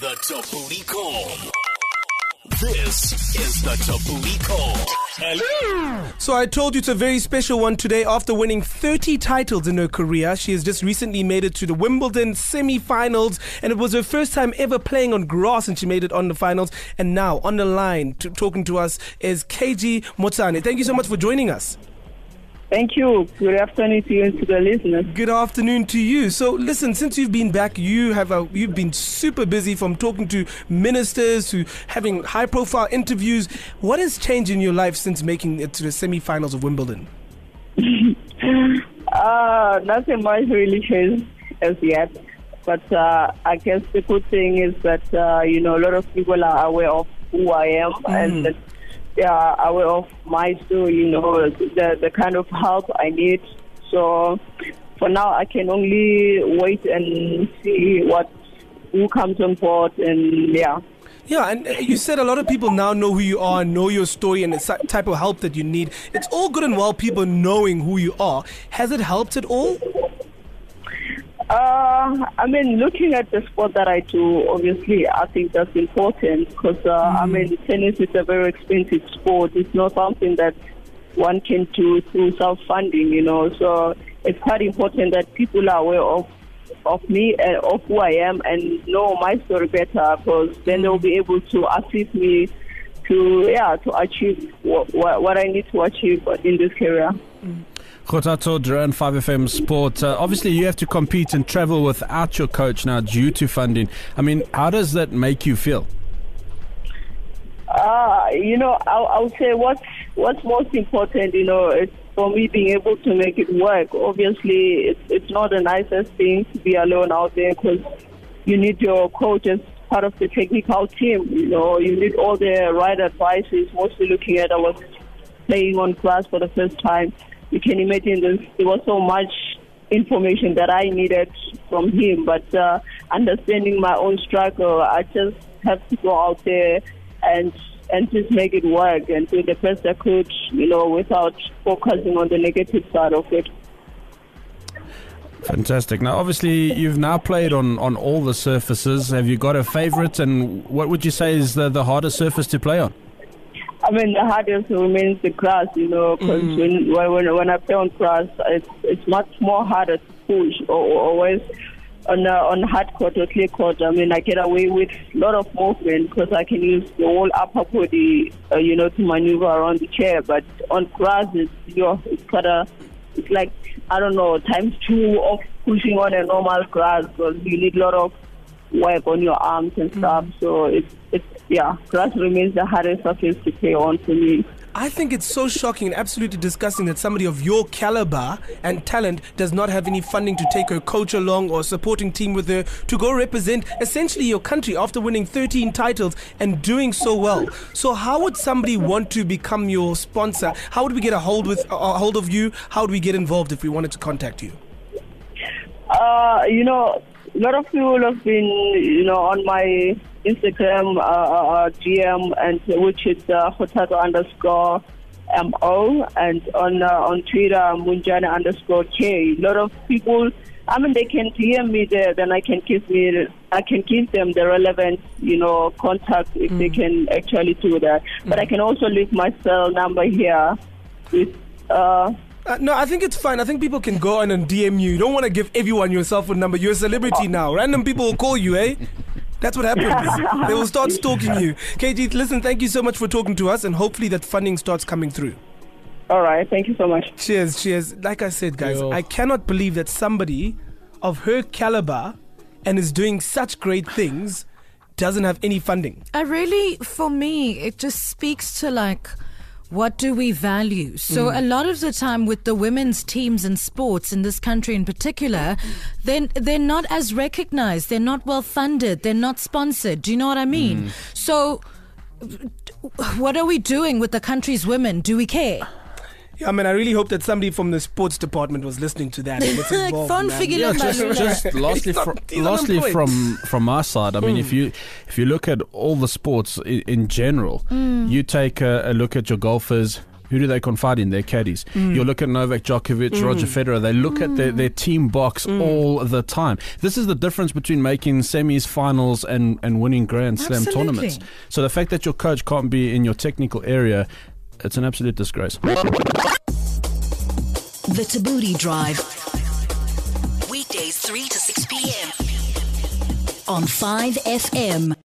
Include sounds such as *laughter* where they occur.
The Tabooty Call. This is the Tabooty Call. Hello. So I told you it's a very special one today. After winning 30 titles in her career, she has just recently made it to the Wimbledon semi-finals, and it was her first time ever playing on grass, and she made it on the finals. And now on the line, talking to us is KG Montjane. Thank you so much for joining us. Thank you. Good afternoon to you and to the listeners. Good afternoon to you. So, listen, since you've been back, you have a, you've been super busy from talking to ministers to having high-profile interviews. What has changed in your life since making it to the semi-finals of Wimbledon? uh, *laughs* nothing much really changed as yet. But uh, I guess the good thing is that, uh, you know, a lot of people are aware of who I am mm. and are aware of my story, you know, the, the kind of help I need. So for now, I can only wait and see what who comes on board and yeah. Yeah, and you said a lot of people now know who you are, know your story, and the type of help that you need. It's all good and well people knowing who you are. Has it helped at all? Uh, I mean, looking at the sport that I do, obviously, I think that's important because, uh, mm. I mean, tennis is a very expensive sport. It's not something that one can do through self-funding, you know. So it's quite important that people are aware of of me and of who I am and know my story better because then they'll be able to assist me to yeah to achieve what, what I need to achieve in this career. Mm. Kgothatso Duran 5FM Sport. Uh, obviously, you have to compete and travel without your coach now due to funding. I mean, how does that make you feel? Uh, you know, I, I would say what's, what's most important, you know, is for me being able to make it work. Obviously, it's, it's not the nicest thing to be alone out there because you need your coach as part of the technical team. You know, you need all the right advices, mostly looking at I was playing on grass for the first time you can imagine there was so much information that I needed from him. But uh, understanding my own struggle, I just have to go out there and and just make it work and do the best I could, you know, without focusing on the negative side of it. Fantastic. Now, obviously, you've now played on, on all the surfaces. Have you got a favorite, and what would you say is the, the hardest surface to play on? I mean, the hardest remains the grass, you know, because mm. when, when when I play on grass, it's it's much more harder to push or, always on uh, on hard court or clay court. I mean, I get away with a lot of movement because I can use the whole upper body, uh, you know, to maneuver around the chair. But on grass, it's you know, it's kind of it's like I don't know times two of pushing on a normal grass because you need a lot of work on your arms and stuff. Mm. So it's it's yeah, grass remains the hardest surface to play on for me. I think it's so shocking and absolutely disgusting that somebody of your caliber and talent does not have any funding to take her coach along or supporting team with her to go represent essentially your country after winning 13 titles and doing so well. So how would somebody want to become your sponsor? How would we get a hold with a hold of you? How would we get involved if we wanted to contact you? Uh, you know, a lot of people have been, you know, on my Instagram uh, uh, GM, and which is uh, Kgothatso underscore mo, and on uh, on Twitter Montjane underscore k. A lot of people, I mean, they can DM me there, then I can give me, I can give them the relevant, you know, contact if mm. they can actually do that. Mm. But I can also leave my cell number here with. Uh, uh, no, I think it's fine. I think people can go on and DM you. You don't want to give everyone your cell phone number. You're a celebrity oh. now. Random people will call you, eh? That's what happens. *laughs* they will start stalking you. KG, listen, thank you so much for talking to us, and hopefully that funding starts coming through. All right. Thank you so much. Cheers, cheers. Like I said, guys, Yo. I cannot believe that somebody of her caliber and is doing such great things doesn't have any funding. I really, for me, it just speaks to like what do we value? So mm. a lot of the time with the women's teams and sports in this country in particular, then they're, they're not as recognized. They're not well funded. They're not sponsored. Do you know what I mean? Mm. So what are we doing with the country's women? Do we care? Yeah, I mean, I really hope that somebody from the sports department was listening to that. And *laughs* like fun figure yeah, just, just lastly, *laughs* fr- lastly from from our side, I mean, mm. if you if you look at all the sports in, in general, mm. you take a, a, look at your golfers, who do they confide in? Their caddies. Mm. You look at Novak Djokovic, Roger Federer. They look at their, their team box Mm. all the time. This is the difference between making semis, finals, and, and winning Grand Slam Absolutely. tournaments. So the fact that your coach can't be in your technical area, it's an absolute disgrace. The Tabooty Drive. Weekdays 3 to 6 p.m. on 5FM.